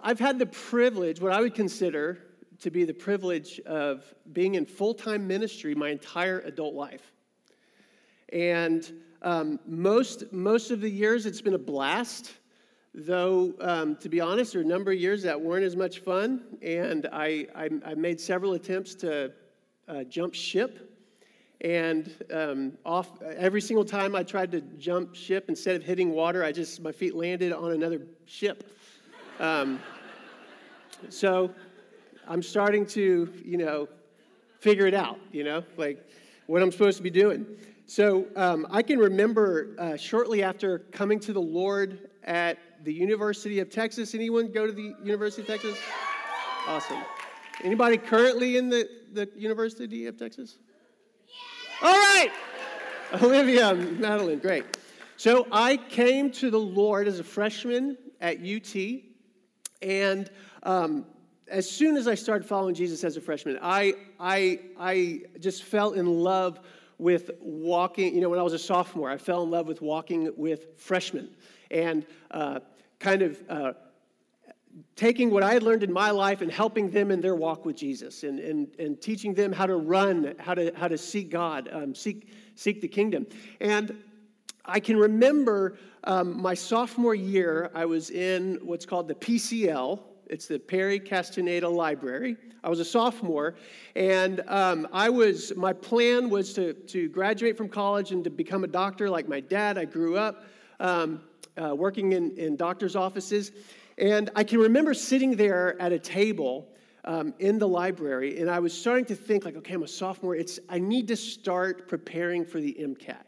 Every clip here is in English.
I've had the privilege, what I would consider to be the privilege of being in full time ministry my entire adult life. And um, most, most of the years it's been a blast, though, um, to be honest, there are a number of years that weren't as much fun. And I, I, I made several attempts to uh, jump ship. And um, off every single time I tried to jump ship, instead of hitting water, I just my feet landed on another ship. Um, so I'm starting to, you know, figure it out, you know, like what I'm supposed to be doing. So um, I can remember uh, shortly after coming to the Lord at the University of Texas. Anyone go to the University of Texas? Awesome. Anybody currently in the, the University of Texas? All right. Olivia, Madeline, great. So I came to the Lord as a freshman at UT, and um, as soon as I started following Jesus as a freshman, I, I, I just fell in love with walking. You know, when I was a sophomore, I fell in love with walking with freshmen and uh, kind of uh, taking what I had learned in my life and helping them in their walk with Jesus and, and, and teaching them how to run, how to, how to seek God, um, seek, seek the kingdom. And I can remember um, my sophomore year, I was in what's called the PCL, it's the Perry Castaneda Library. I was a sophomore, and um, I was my plan was to to graduate from college and to become a doctor like my dad. I grew up um, uh, working in in doctors' offices, and I can remember sitting there at a table. Um, in the library, and I was starting to think, like, okay, I'm a sophomore. It's I need to start preparing for the MCAT.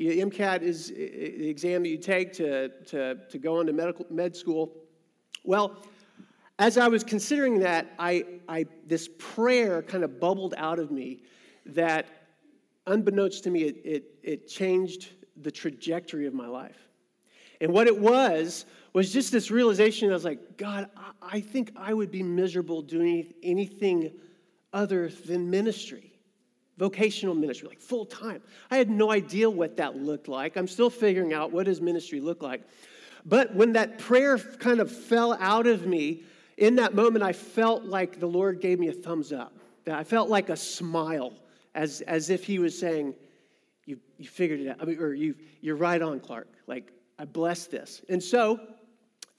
MCAT is the exam that you take to, to, to go into medical med school. Well, as I was considering that, I, I, this prayer kind of bubbled out of me that, unbeknownst to me, it, it, it changed the trajectory of my life. And what it was, was just this realization I was like, God, I, I think I would be miserable doing anything other than ministry, vocational ministry, like full time. I had no idea what that looked like. I'm still figuring out what does ministry look like. But when that prayer kind of fell out of me, in that moment, I felt like the Lord gave me a thumbs up. That I felt like a smile, as, as if He was saying, you, you figured it out. I mean, or you, you're right on, Clark. Like, I bless this. And so,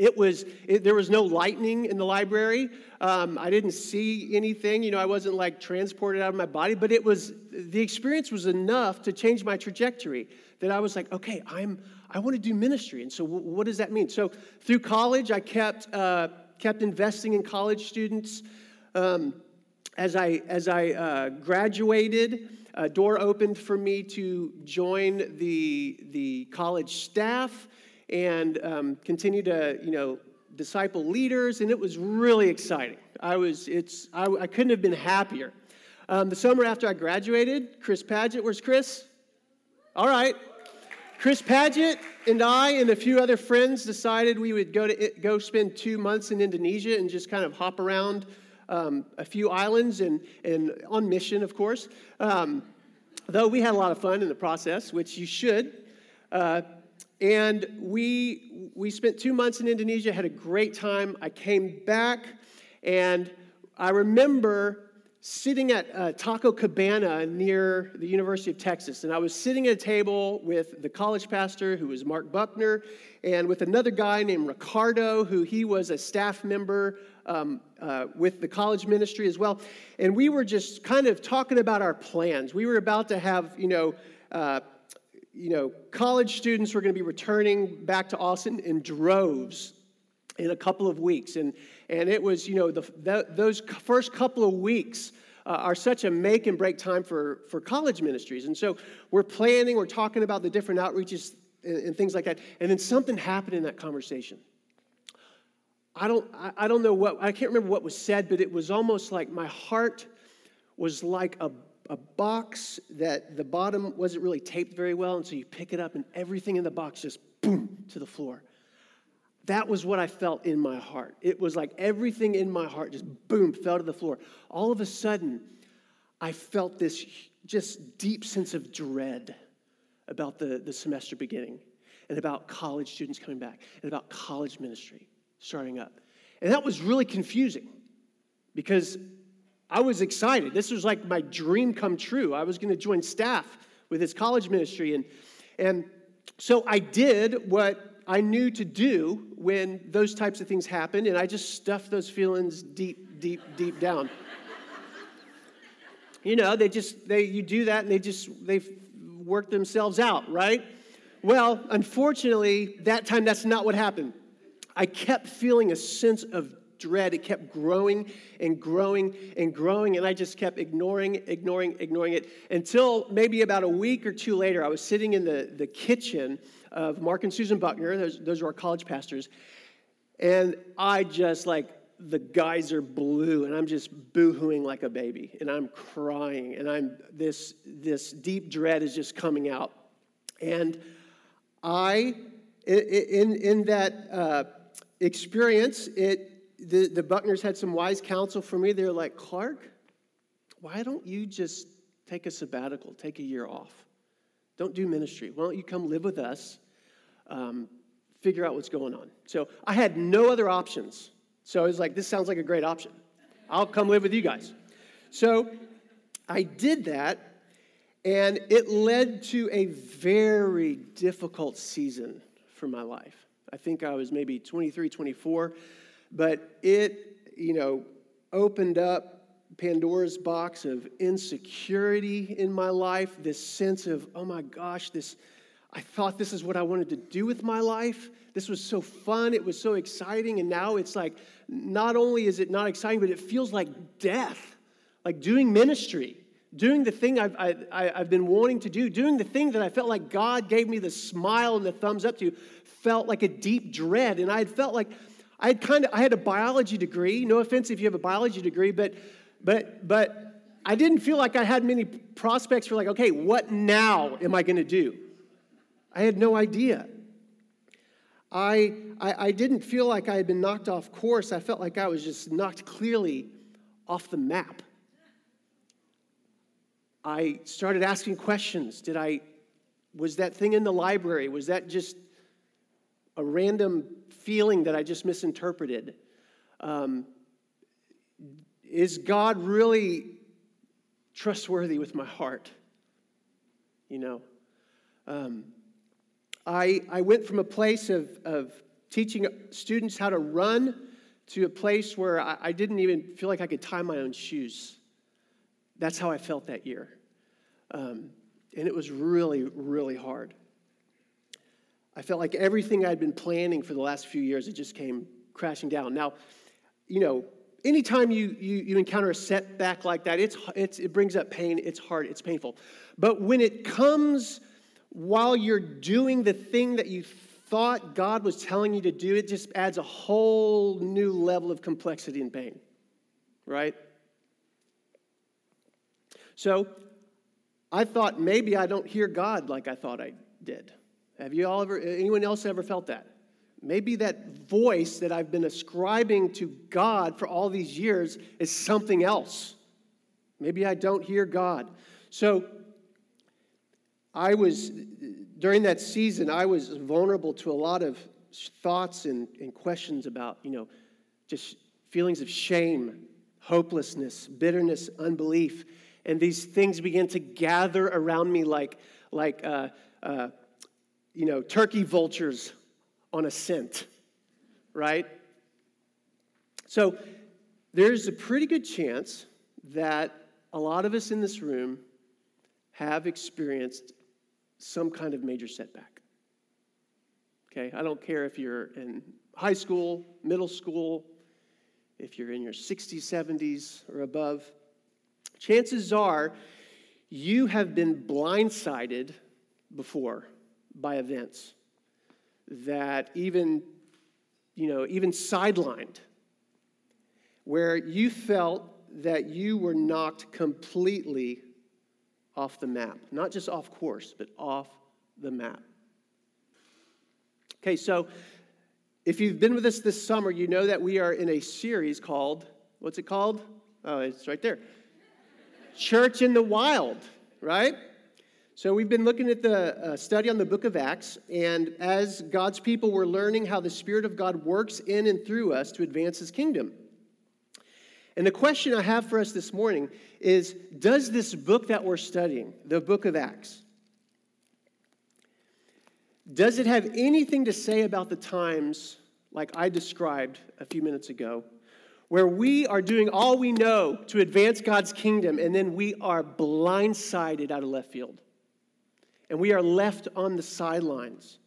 it was it, there was no lightning in the library. Um, i didn't see anything you know i wasn't like transported out of my body but it was the experience was enough to change my trajectory that i was like okay i'm i want to do ministry. And so w- what does that mean? So through college i kept uh, kept investing in college students. Um, as I, as I uh, graduated, a door opened for me to join the, the college staff and um, continue to, you know, disciple leaders, and it was really exciting. I was, it's, I, I couldn't have been happier. Um, the summer after I graduated, Chris Paget, where's Chris? All right, Chris Paget and I and a few other friends decided we would go to go spend two months in Indonesia and just kind of hop around um, a few islands and, and on mission, of course. Um, though we had a lot of fun in the process, which you should. Uh, and we we spent two months in Indonesia, had a great time. I came back, and I remember sitting at uh, Taco Cabana near the University of Texas. And I was sitting at a table with the college pastor, who was Mark Buckner, and with another guy named Ricardo, who he was a staff member um, uh, with the college ministry as well. And we were just kind of talking about our plans. We were about to have, you know, uh, you know, college students were going to be returning back to Austin in droves in a couple of weeks. And, and it was, you know, the, the those first couple of weeks uh, are such a make and break time for, for college ministries. And so we're planning, we're talking about the different outreaches and, and things like that. And then something happened in that conversation. I don't, I, I don't know what, I can't remember what was said, but it was almost like my heart was like a a box that the bottom wasn't really taped very well, and so you pick it up, and everything in the box just boom to the floor. That was what I felt in my heart. It was like everything in my heart just boom fell to the floor. All of a sudden, I felt this just deep sense of dread about the, the semester beginning and about college students coming back and about college ministry starting up. And that was really confusing because I was excited. This was like my dream come true. I was going to join staff with his college ministry. And, and so I did what I knew to do when those types of things happened, and I just stuffed those feelings deep, deep, deep down. you know, they just, they, you do that and they just, they work themselves out, right? Well, unfortunately, that time that's not what happened. I kept feeling a sense of dread. It kept growing and growing and growing, and I just kept ignoring, ignoring, ignoring it until maybe about a week or two later, I was sitting in the, the kitchen of Mark and Susan Buckner. Those, those are our college pastors. And I just like, the geyser blew and i'm just boohooing like a baby and i'm crying and i'm this this deep dread is just coming out and i in in that uh, experience it the, the Buckners had some wise counsel for me. They're like, Clark, why don't you just take a sabbatical, take a year off? Don't do ministry. Why don't you come live with us, um, figure out what's going on? So I had no other options. So I was like, this sounds like a great option. I'll come live with you guys. So I did that, and it led to a very difficult season for my life. I think I was maybe 23, 24 but it, you know, opened up Pandora's box of insecurity in my life, this sense of, oh my gosh, this, I thought this is what I wanted to do with my life. This was so fun, it was so exciting, and now it's like, not only is it not exciting, but it feels like death, like doing ministry. Doing the thing I've, I, have been wanting to do, doing the thing that I felt like God gave me the smile and the thumbs up to, felt like a deep dread. And I had felt like I had kind of I had a biology degree. No offense if you have a biology degree, but but but I didn't feel like I had many prospects for like, okay, what now am I going to do? I had no idea. I, I, I didn't feel like I had been knocked off course. I felt like I was just knocked clearly off the map. I started asking questions. Did I, was that thing in the library, was that just a random feeling that I just misinterpreted. Um, is God really trustworthy with my heart? You know, um, I, I went from a place of, of teaching students how to run to a place where I, I didn't even feel like I could tie my own shoes. That's how I felt that year. Um, and it was really, really hard. I felt like everything I'd been planning for the last few years, it just came crashing down. Now, you know, anytime you, you, you encounter a setback like that, it's, it's, it brings up pain, it's hard, it's painful. But when it comes while you're doing the thing that you thought God was telling you to do, it just adds a whole new level of complexity and pain, right? So I thought maybe I don't hear God like I thought I did. Have you all ever, anyone else ever felt that? Maybe that voice that I've been ascribing to God for all these years is something else. Maybe I don't hear God. So I was, during that season, I was vulnerable to a lot of thoughts and, and questions about, you know, just feelings of shame, hopelessness, bitterness, unbelief. And these things began to gather around me like, like uh, uh, you know, turkey vultures on a scent, right? So there's a pretty good chance that a lot of us in this room have experienced some kind of major setback. Okay, I don't care if you're in high school, middle school, if you're in your 60s, 70s, or above. Chances are you have been blindsided before by events that even, you know, even sidelined, where you felt that you were knocked completely off the map. Not just off course, but off the map. Okay, so if you've been with us this summer, you know that we are in a series called, what's it called? Oh, it's right there Church in the Wild, right? So, we've been looking at the uh, study on the book of Acts, and as God's people were learning how the Spirit of God works in and through us to advance His kingdom. And the question I have for us this morning is Does this book that we're studying, the book of Acts, does it have anything to say about the times like I described a few minutes ago, where we are doing all we know to advance God's kingdom and then we are blindsided out of left field? And we are left on the sidelines.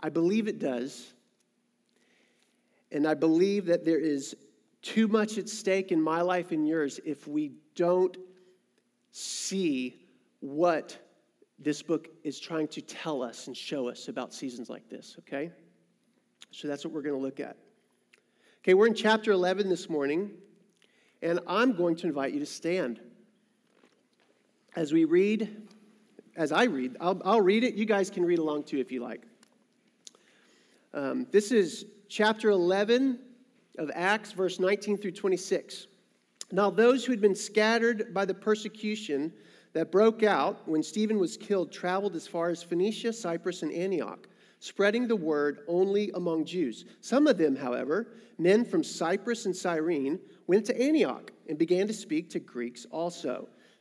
I believe it does. And I believe that there is too much at stake in my life and yours if we don't see what this book is trying to tell us and show us about seasons like this, okay? So that's what we're going to look at. Okay, we're in chapter 11 this morning, and I'm going to invite you to stand as we read, as I read, I'll, I'll read it. You guys can read along too if you like. Um, this is chapter 11 of Acts, verse 19 through 26. Now, those who had been scattered by the persecution that broke out when Stephen was killed traveled as far as Phoenicia, Cyprus, and Antioch, spreading the word only among Jews. Some of them, however, men from Cyprus and Cyrene, went to Antioch and began to speak to Greeks also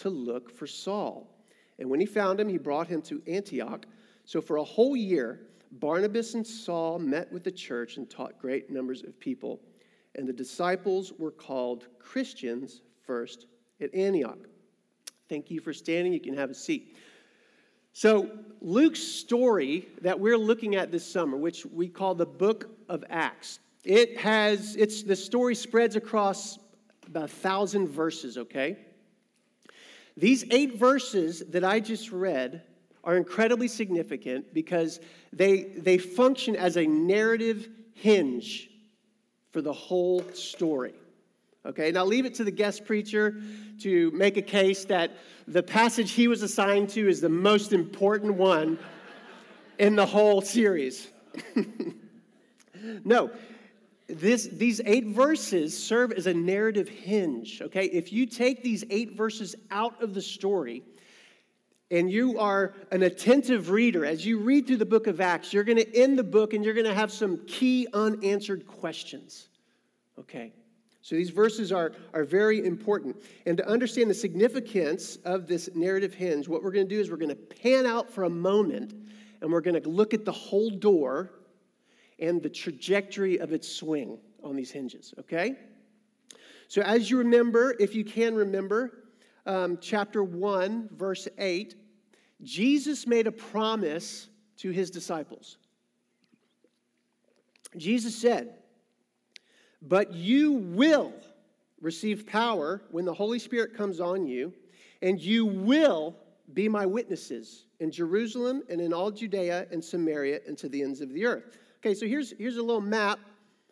to look for Saul. And when he found him, he brought him to Antioch. So for a whole year, Barnabas and Saul met with the church and taught great numbers of people. And the disciples were called Christians first at Antioch. Thank you for standing. You can have a seat. So, Luke's story that we're looking at this summer, which we call the book of Acts, it has, it's, the story spreads across about a thousand verses, okay? These eight verses that I just read are incredibly significant because they, they function as a narrative hinge for the whole story. Okay, now leave it to the guest preacher to make a case that the passage he was assigned to is the most important one in the whole series. no, this, these eight verses serve as a narrative hinge, okay? If you take these eight verses out of the story and you are an attentive reader, as you read through the book of Acts, you're going to end the book and you're going to have some key unanswered questions, okay? So these verses are, are very important. And to understand the significance of this narrative hinge, what we're going to do is we're going to pan out for a moment and we're going to look at the whole door and the trajectory of its swing on these hinges, okay? So, as you remember, if you can remember, um, chapter 1, verse 8, Jesus made a promise to his disciples. Jesus said, But you will receive power when the Holy Spirit comes on you, and you will be my witnesses in Jerusalem and in all Judea and Samaria and to the ends of the earth. Okay, so here's, here's a little map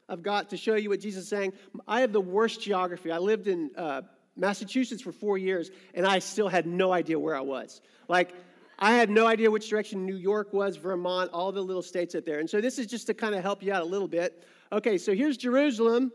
I've got to show you what Jesus is saying. I have the worst geography. I lived in uh, Massachusetts for four years, and I still had no idea where I was. Like, I had no idea which direction New York was, Vermont, all the little states out there. And so this is just to kind of help you out a little bit. Okay, so here's Jerusalem,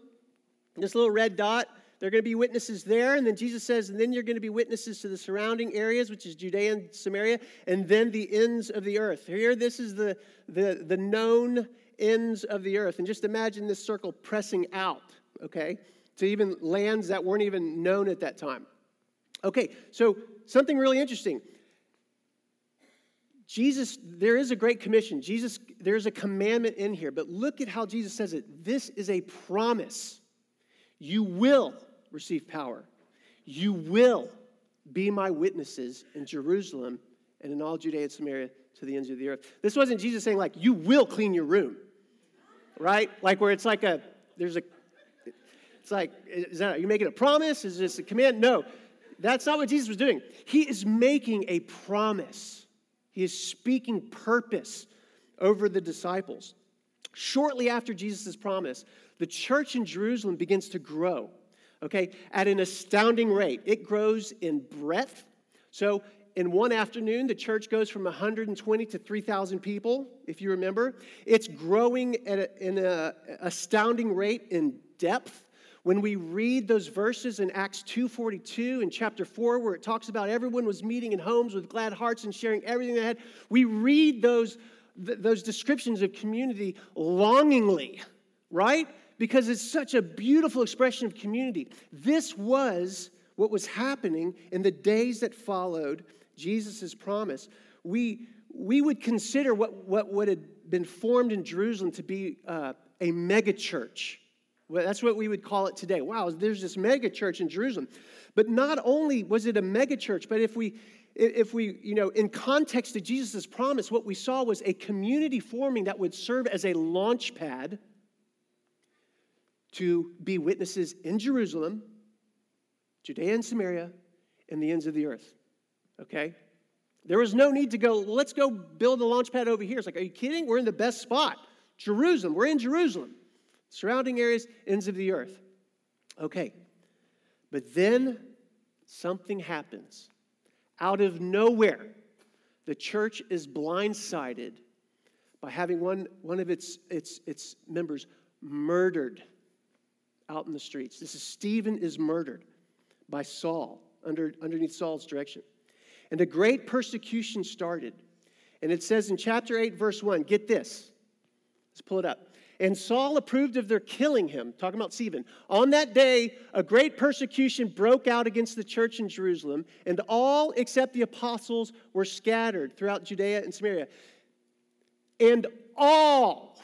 this little red dot. They're going to be witnesses there. And then Jesus says, and then you're going to be witnesses to the surrounding areas, which is Judea and Samaria, and then the ends of the earth. Here, this is the, the, the known ends of the earth. And just imagine this circle pressing out, okay, to even lands that weren't even known at that time. Okay, so something really interesting. Jesus, there is a great commission. Jesus, there's a commandment in here, but look at how Jesus says it. This is a promise. You will receive power. You will be my witnesses in Jerusalem and in all Judea and Samaria to the ends of the earth. This wasn't Jesus saying, like, you will clean your room, right? Like, where it's like a, there's a, it's like, is that, you making a promise? Is this a command? No. That's not what Jesus was doing. He is making a promise, he is speaking purpose over the disciples. Shortly after Jesus' promise, the church in Jerusalem begins to grow, okay, at an astounding rate. It grows in breadth. So, in one afternoon, the church goes from 120 to 3,000 people, if you remember. It's growing at an astounding rate in depth. When we read those verses in Acts 2:42 in chapter 4 where it talks about everyone was meeting in homes with glad hearts and sharing everything they had, we read those th- those descriptions of community longingly, right? Because it's such a beautiful expression of community. This was what was happening in the days that followed Jesus' promise. We, we would consider what, what would have been formed in Jerusalem to be uh, a megachurch. Well, that's what we would call it today. Wow, there's this megachurch in Jerusalem. But not only was it a megachurch, but if we if we, you know, in context to Jesus' promise, what we saw was a community forming that would serve as a launch pad to be witnesses in Jerusalem, Judea and Samaria, and the ends of the earth. Okay? There was no need to go, let's go build a launch pad over here. It's like, are you kidding? We're in the best spot. Jerusalem. We're in Jerusalem. Surrounding areas, ends of the earth. Okay. But then something happens out of nowhere, the church is blindsided by having one, one of its, its, its members murdered out in the streets. This is Stephen is murdered by Saul under, underneath Saul's direction. And a great persecution started. And it says in chapter 8, verse 1, get this. Let's pull it up. And Saul approved of their killing him, talking about Stephen. On that day, a great persecution broke out against the church in Jerusalem, and all except the apostles were scattered throughout Judea and Samaria. And all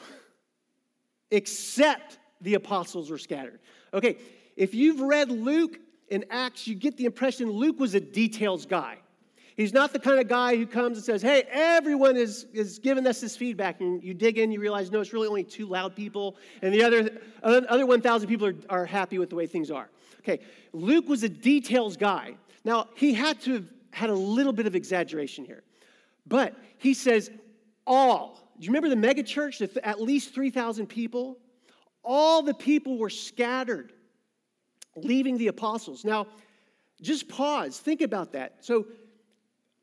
except the apostles were scattered. Okay, if you've read Luke and Acts, you get the impression Luke was a details guy. He's not the kind of guy who comes and says, Hey, everyone is, is giving us this feedback. And you dig in, you realize, no, it's really only two loud people. And the other, other 1,000 people are, are happy with the way things are. Okay, Luke was a details guy. Now, he had to have had a little bit of exaggeration here. But he says, all. Do you remember the megachurch, at least 3,000 people? All the people were scattered, leaving the apostles. Now, just pause, think about that. So,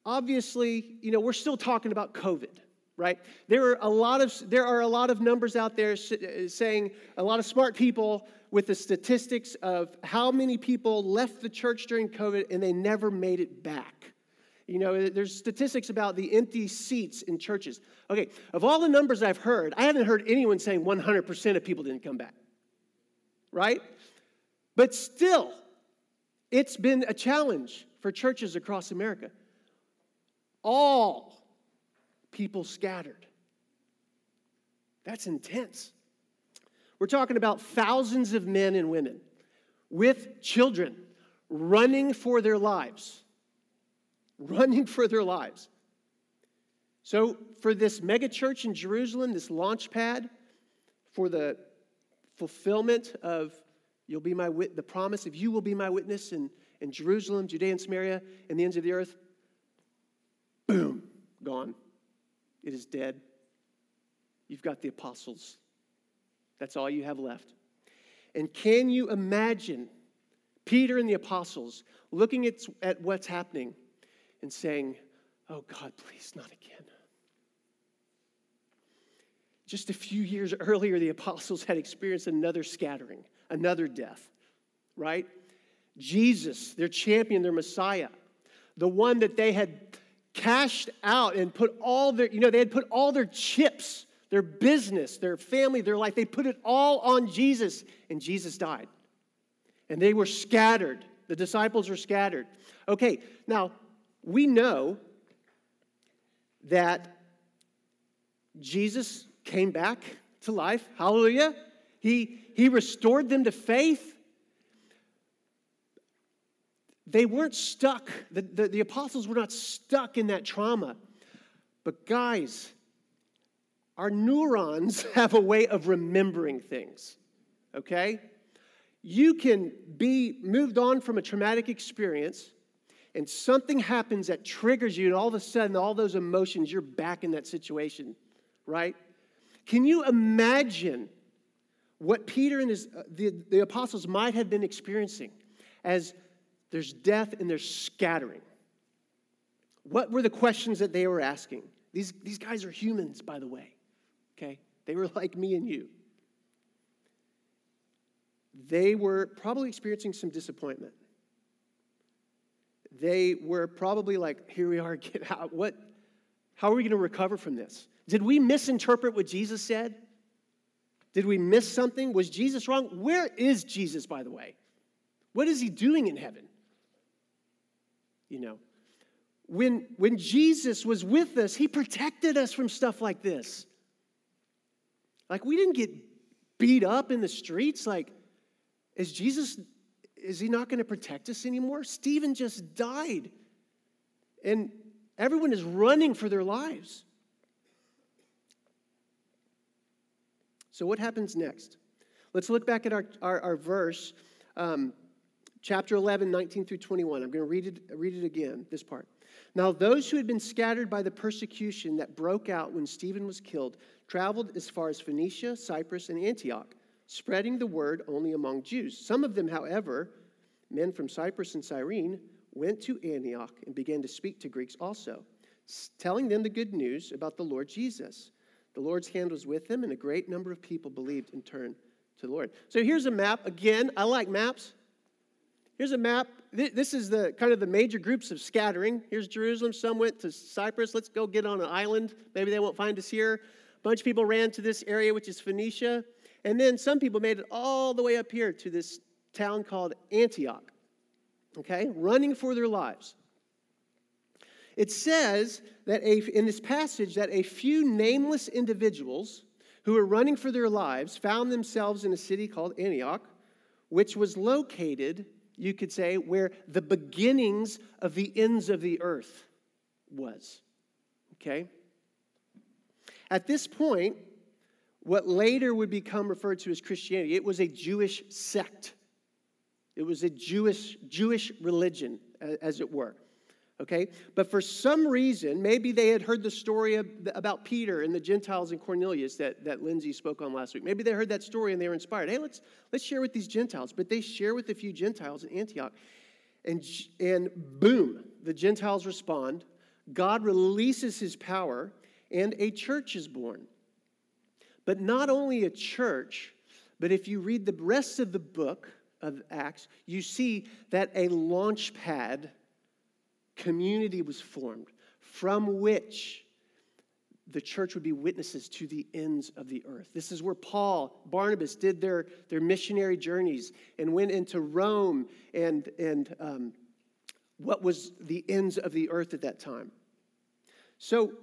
obviously, you know, we're still talking about COVID, right? There are a lot of there are a lot of numbers out there uh, saying a lot of smart people with the statistics of how many people left the church during COVID and they never made it back. You know, there's statistics about the empty seats in churches. Okay, of all the numbers I've heard, I haven't heard anyone saying 100% of people didn't come back. Right? But still, it's been a challenge for churches across America all people scattered. That's intense. We're talking about thousands of men and women with children running for their lives. Running for their lives. So, for this megachurch in Jerusalem, this launch pad for the fulfillment of you'll be my wit- the promise of you will be my witness in, in Jerusalem, Judea and Samaria, and the ends of the earth, boom, gone. It is dead. You've got the apostles. That's all you have left. And can you imagine Peter and the apostles looking at, at what's happening and saying, Oh God, please, not again. Just a few years earlier, the apostles had experienced another scattering, another death, right? Jesus, their champion, their Messiah, the one that they had cashed out and put all their, you know, they had put all their chips, their business, their family, their life, they put it all on Jesus, and Jesus died. And they were scattered. The disciples were scattered. Okay, now we know that Jesus came back to life. Hallelujah. He, he restored them to faith they weren't stuck, the, the, the, apostles were not stuck in that trauma. But, guys, our neurons have a way of remembering things, okay? You can be moved on from a traumatic experience, and something happens that triggers you, and all of a sudden, all those emotions, you're back in that situation, right? Can you imagine what Peter and his, uh, the, the apostles might have been experiencing as there's death and there's scattering? What were the questions that they were asking? These, these guys are humans, by the way, okay? They were like me and you. They were probably experiencing some disappointment. They were probably like, here we are, get out. What, how are we going to recover from this? Did we misinterpret what Jesus said? Did we miss something? Was Jesus wrong? Where is Jesus, by the way? What is he doing in heaven? You know, when, when Jesus was with us, he protected us from stuff like this. Like, we didn't get beat up in the streets. Like, is Jesus, is he not going to protect us anymore? Stephen just died. And everyone is running for their lives. So, what happens next? Let's look back at our, our, our verse, um, chapter 11, 19 through 21. I'm going to read it, read it again, this part. Now, those who had been scattered by the persecution that broke out when Stephen was killed traveled as far as Phoenicia, Cyprus, and Antioch, spreading the word only among Jews. Some of them, however, men from Cyprus and Cyrene, went to Antioch and began to speak to Greeks also, telling them the good news about the Lord Jesus. The Lord's hand was with them, and a great number of people believed and turned to the Lord. So here's a map. Again, I like maps. Here's a map. This is the kind of the major groups of scattering. Here's Jerusalem. Some went to Cyprus. Let's go get on an island. Maybe they won't find us here. A bunch of people ran to this area, which is Phoenicia. And then some people made it all the way up here to this town called Antioch, okay, running for their lives. It says that a, in this passage that a few nameless individuals who were running for their lives found themselves in a city called Antioch, which was located, you could say, where the beginnings of the ends of the earth was. Okay? At this point, what later would become referred to as Christianity, it was a Jewish sect. It was a Jewish, Jewish religion, as it were okay? But for some reason, maybe they had heard the story about Peter and the Gentiles and Cornelius that, that Lindsay spoke on last week. Maybe they heard that story and they were inspired. Hey, let's, let's share with these Gentiles. But they share with a few Gentiles in Antioch. And, and boom, the Gentiles respond. God releases his power, and a church is born. But not only a church, but if you read the rest of the book of Acts, you see that a launch pad community was formed from which the church would be witnesses to the ends of the earth. This is where Paul, Barnabas did their, their missionary journeys and went into Rome and, and um, what was the ends of the earth at that time. So,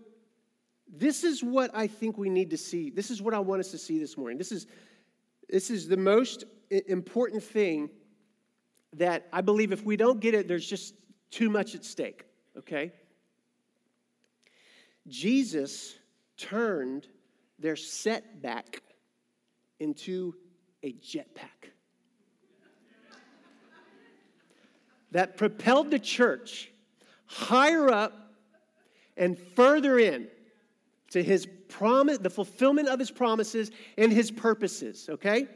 this is what I think we need to see. This is what I want us to see this morning. This is, this is the most important thing that I believe if we don't get it, there's just too much at stake, okay? Jesus turned their setback into a jetpack that propelled the church higher up and further in to his promise, the fulfillment of his promises and his purposes, okay?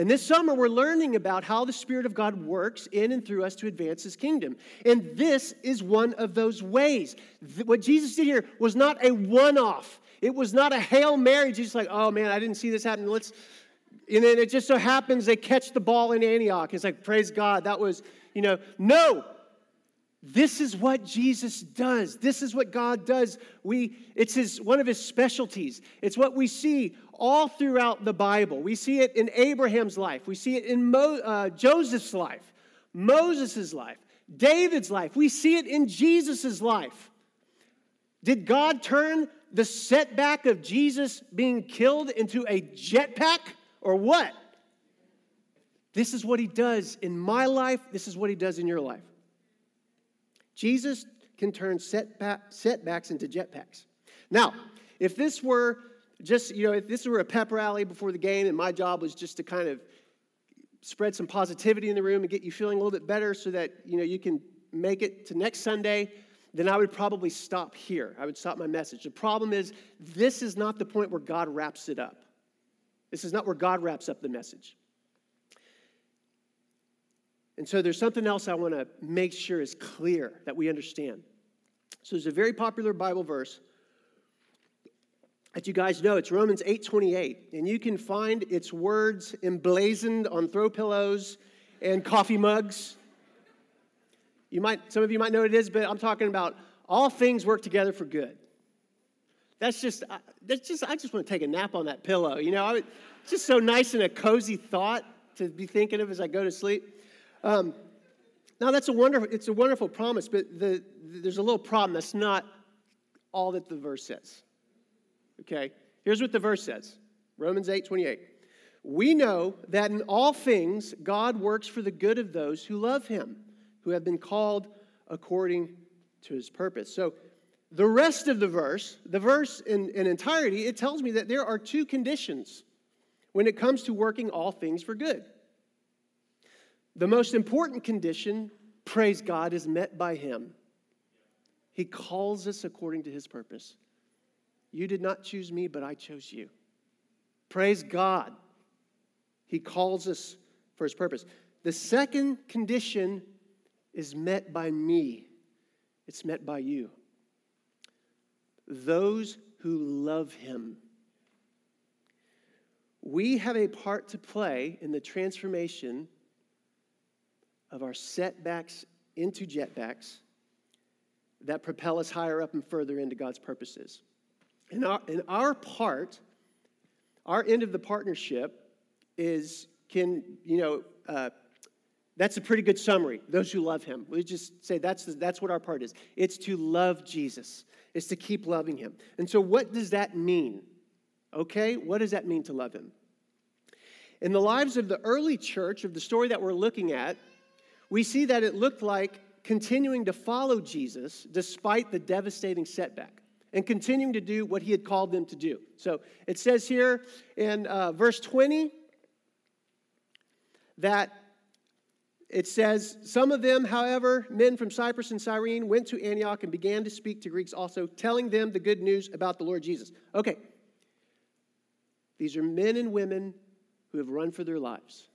And this summer, we're learning about how the Spirit of God works in and through us to advance His kingdom. And this is one of those ways. What Jesus did here was not a one off, it was not a Hail Mary, Jesus, like, oh man, I didn't see this happen. Let's. And then it just so happens they catch the ball in Antioch. It's like, praise God, that was, you know, no, this is what Jesus does. This is what God does. We, it's his, one of his specialties. It's what we see all throughout the Bible. We see it in Abraham's life. We see it in Mo, uh, Joseph's life, Moses' life, David's life. We see it in Jesus' life. Did God turn the setback of Jesus being killed into a jetpack or what? This is what he does in my life. This is what he does in your life. Jesus can turn setback, setbacks into jetpacks. Now, if this were just, you know, if this were a pep rally before the game and my job was just to kind of spread some positivity in the room and get you feeling a little bit better so that, you know, you can make it to next Sunday, then I would probably stop here. I would stop my message. The problem is, this is not the point where God wraps it up. This is not where God wraps up the message. And so there's something else I want to make sure is clear that we understand. So there's a very popular Bible verse that you guys know. It's Romans 8:28, and you can find its words emblazoned on throw pillows and coffee mugs. You might, some of you might know what it is, but I'm talking about all things work together for good. That's just, that's just, I just want to take a nap on that pillow. You know, it's just so nice and a cozy thought to be thinking of as I go to sleep. Um, now that's a wonderful, it's a wonderful promise, but the, there's a little problem. That's not all that the verse says. Okay, here's what the verse says Romans 8 28. We know that in all things God works for the good of those who love him, who have been called according to his purpose. So the rest of the verse, the verse in, in entirety, it tells me that there are two conditions when it comes to working all things for good. The most important condition, praise God, is met by Him. He calls us according to His purpose. You did not choose me, but I chose you. Praise God. He calls us for His purpose. The second condition is met by me, it's met by you. Those who love Him. We have a part to play in the transformation of our setbacks into jetpacks that propel us higher up and further into God's purposes. And our, and our part, our end of the partnership is can, you know, uh, that's a pretty good summary. Those who love him. We just say that's, that's what our part is. It's to love Jesus, it's to keep loving him. And so, what does that mean? Okay, what does that mean to love him? In the lives of the early church, of the story that we're looking at, we see that it looked like continuing to follow Jesus despite the devastating setback and continuing to do what he had called them to do. So it says here in uh, verse 20 that it says, Some of them, however, men from Cyprus and Cyrene, went to Antioch and began to speak to Greeks also, telling them the good news about the Lord Jesus. Okay. These are men and women who have run for their lives.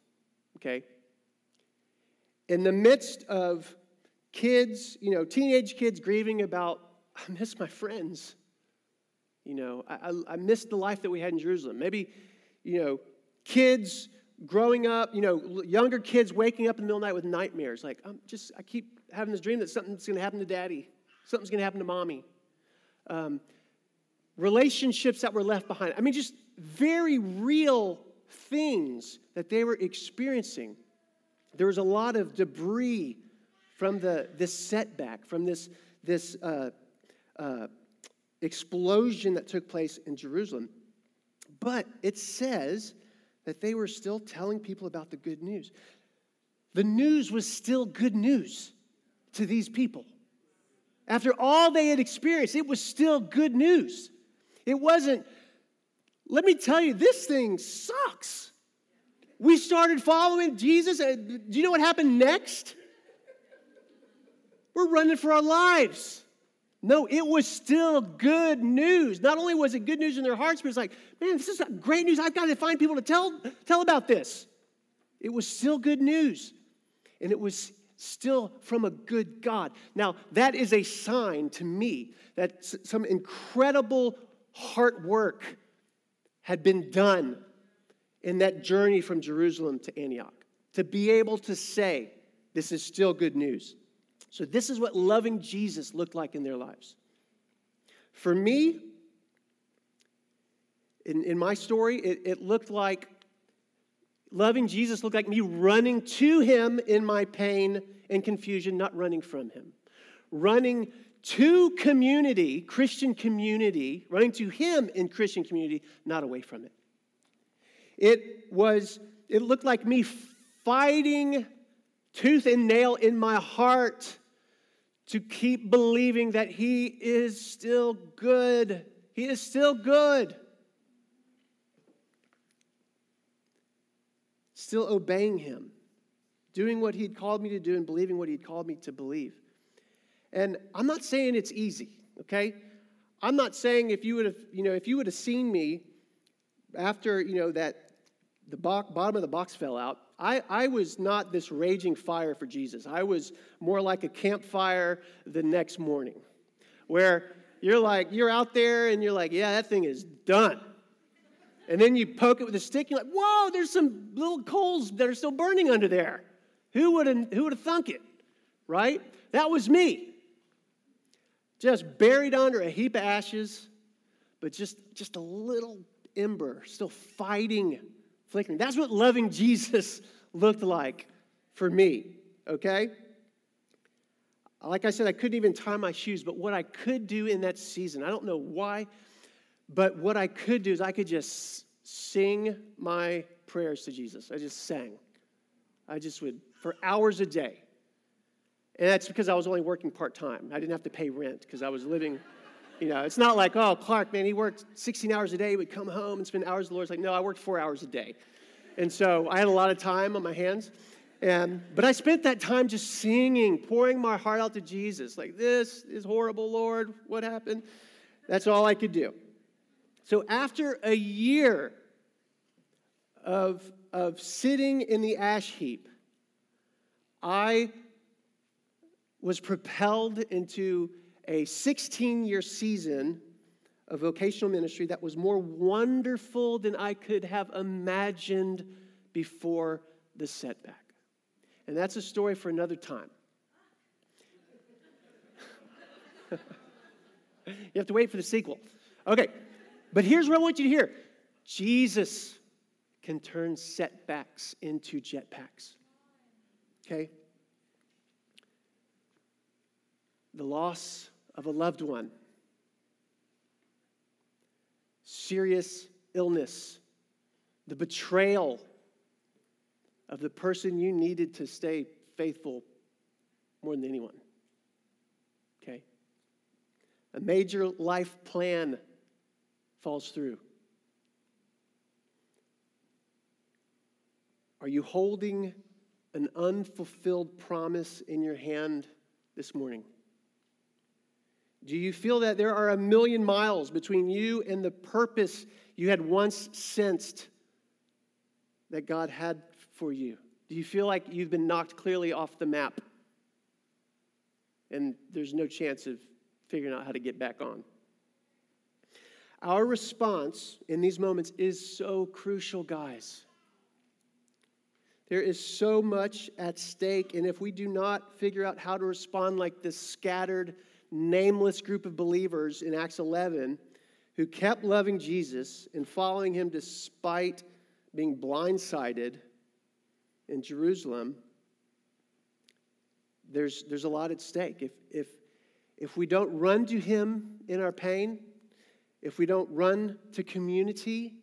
Okay? In the midst of kids, you know, teenage kids grieving about, I miss my friends. You know, I, I, I miss the life that we had in Jerusalem. Maybe, you know, kids growing up, you know, younger kids waking up in the middle of the night with nightmares. Like, I'm just, I keep having this dream that something's going to happen to daddy, something's going to happen to mommy. Um, relationships that were left behind. I mean, just very real things that they were experiencing there was a lot of debris from the, this setback, from this, this uh, uh, explosion that took place in Jerusalem. But it says that they were still telling people about the good news. The news was still good news to these people. After all they had experienced, it was still good news. It wasn't, let me tell you, this thing sucks. We started following Jesus. Uh, do you know what happened next? We're running for our lives. No, it was still good news. Not only was it good news in their hearts, but it's like, man, this is great news. I've got to find people to tell, tell about this. It was still good news. And it was still from a good God. Now, that is a sign to me that some incredible heart work had been done in that journey from Jerusalem to Antioch to be able to say, this is still good news. So, this is what loving Jesus looked like in their lives. For me, in, in my story, it, it looked like loving Jesus looked like me running to him in my pain and confusion, not running from him. Running to community, Christian community, running to him in Christian community, not away from it. It was, it looked like me fighting tooth and nail in my heart to keep believing that He is still good. He is still good. Still obeying Him, doing what He'd called me to do and believing what He'd called me to believe. And I'm not saying it's easy, okay? I'm not saying if you would have, you know, if you would have seen me after, you know, that the bottom of the box fell out, I, I was not this raging fire for Jesus. I was more like a campfire the next morning, where you're like, you're out there and you're like, yeah, that thing is done. And then you poke it with a stick, you're like, whoa, there's some little coals that are still burning under there. Who would have, who would have thunk it, right? That was me. Just buried under a heap of ashes, but just, just a little ember still fighting flickering. That's what loving Jesus looked like for me, okay? Like I said, I couldn't even tie my shoes, but what I could do in that season, I don't know why, but what I could do is I could just sing my prayers to Jesus. I just sang. I just would, for hours a day. And that's because I was only working part time. I didn't have to pay rent because I was living you know, it's not like, oh, Clark, man, he worked 16 hours a day, he would come home and spend hours with the Lord. It's like, no, I worked four hours a day. And so I had a lot of time on my hands. And, but I spent that time just singing, pouring my heart out to Jesus. Like, this is horrible, Lord. What happened? That's all I could do. So after a year of, of sitting in the ash heap, I was propelled into a 16 year season of vocational ministry that was more wonderful than I could have imagined before the setback. And that's a story for another time. you have to wait for the sequel. Okay, but here's what I want you to hear Jesus can turn setbacks into jetpacks. Okay? The loss of a loved one, serious illness, the betrayal of the person you needed to stay faithful more than anyone. Okay? A major life plan falls through. Are you holding an unfulfilled promise in your hand this morning? Do you feel that there are a million miles between you and the purpose you had once sensed that God had for you? Do you feel like you've been knocked clearly off the map and there's no chance of figuring out how to get back on? Our response in these moments is so crucial, guys. There is so much at stake, and if we do not figure out how to respond like this scattered, nameless group of believers in Acts 11 who kept loving Jesus and following him despite being blindsided in Jerusalem, there's, there's a lot at stake. If, if, if we don't run to him in our pain, if we don't run to community,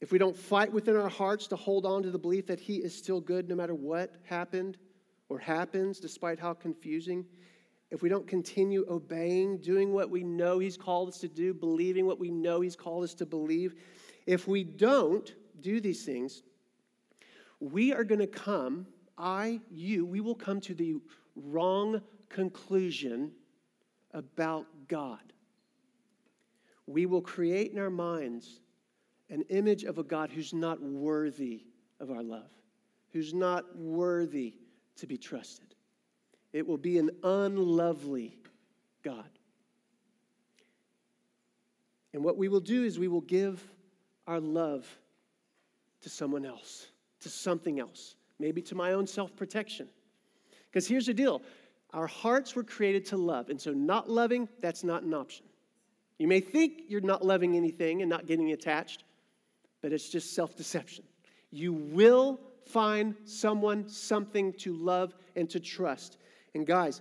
if we don't fight within our hearts to hold on to the belief that he is still good no matter what happened, or happens, despite how confusing, if we don't continue obeying, doing what we know He's called us to do, believing what we know He's called us to believe, if we don't do these things, we are going to come, I, you, we will come to the wrong conclusion about God. We will create in our minds an image of a God who's not worthy of our love, who's not worthy to be trusted. It will be an unlovely God. And what we will do is we will give our love to someone else, to something else, maybe to my own self protection. Because here's the deal our hearts were created to love. And so, not loving, that's not an option. You may think you're not loving anything and not getting attached, but it's just self deception. You will find someone, something to love and to trust. And guys,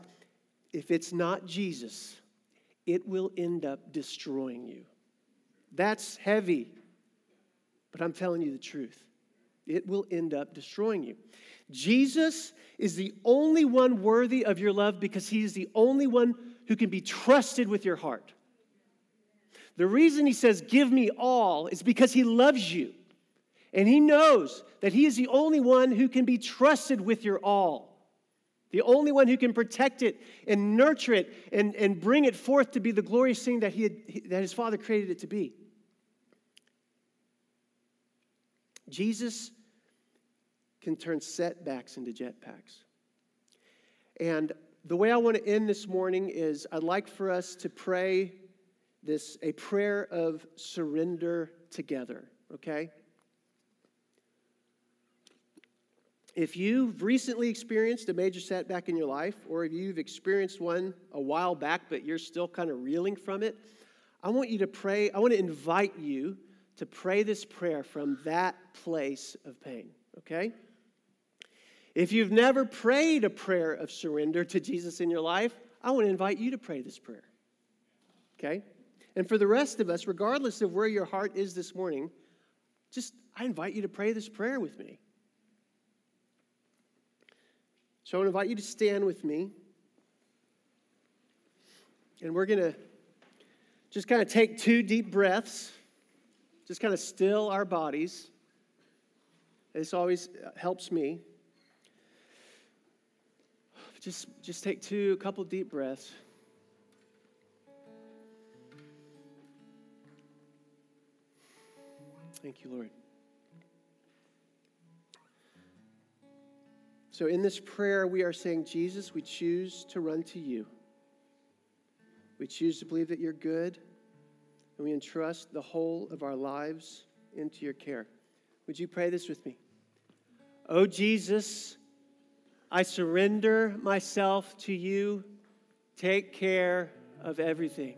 if it's not Jesus, it will end up destroying you. That's heavy, but I'm telling you the truth. It will end up destroying you. Jesus is the only one worthy of your love because he is the only one who can be trusted with your heart. The reason he says, Give me all, is because he loves you. And he knows that he is the only one who can be trusted with your all. the only one who can protect it and nurture it and, and bring it forth to be the glorious thing that, he had, that his Father created it to be. Jesus can turn setbacks into jetpacks. And the way I want to end this morning is I'd like for us to pray this a prayer of surrender together, okay? If you've recently experienced a major setback in your life, or if you've experienced one a while back, but you're still kind of reeling from it, I want you to pray, I want to invite you to pray this prayer from that place of pain, okay? If you've never prayed a prayer of surrender to Jesus in your life, I want to invite you to pray this prayer, okay? And for the rest of us, regardless of where your heart is this morning, just I invite you to pray this prayer with me. So I want to invite you to stand with me. And we're going to just kind of take two deep breaths, just kind of still our bodies. This always uh, helps me. Just, just take two, a couple deep breaths. Thank you, Lord. So, in this prayer, we are saying, Jesus, we choose to run to you. We choose to believe that you're good, and we entrust the whole of our lives into your care. Would you pray this with me? Oh, Jesus, I surrender myself to you. Take care of everything.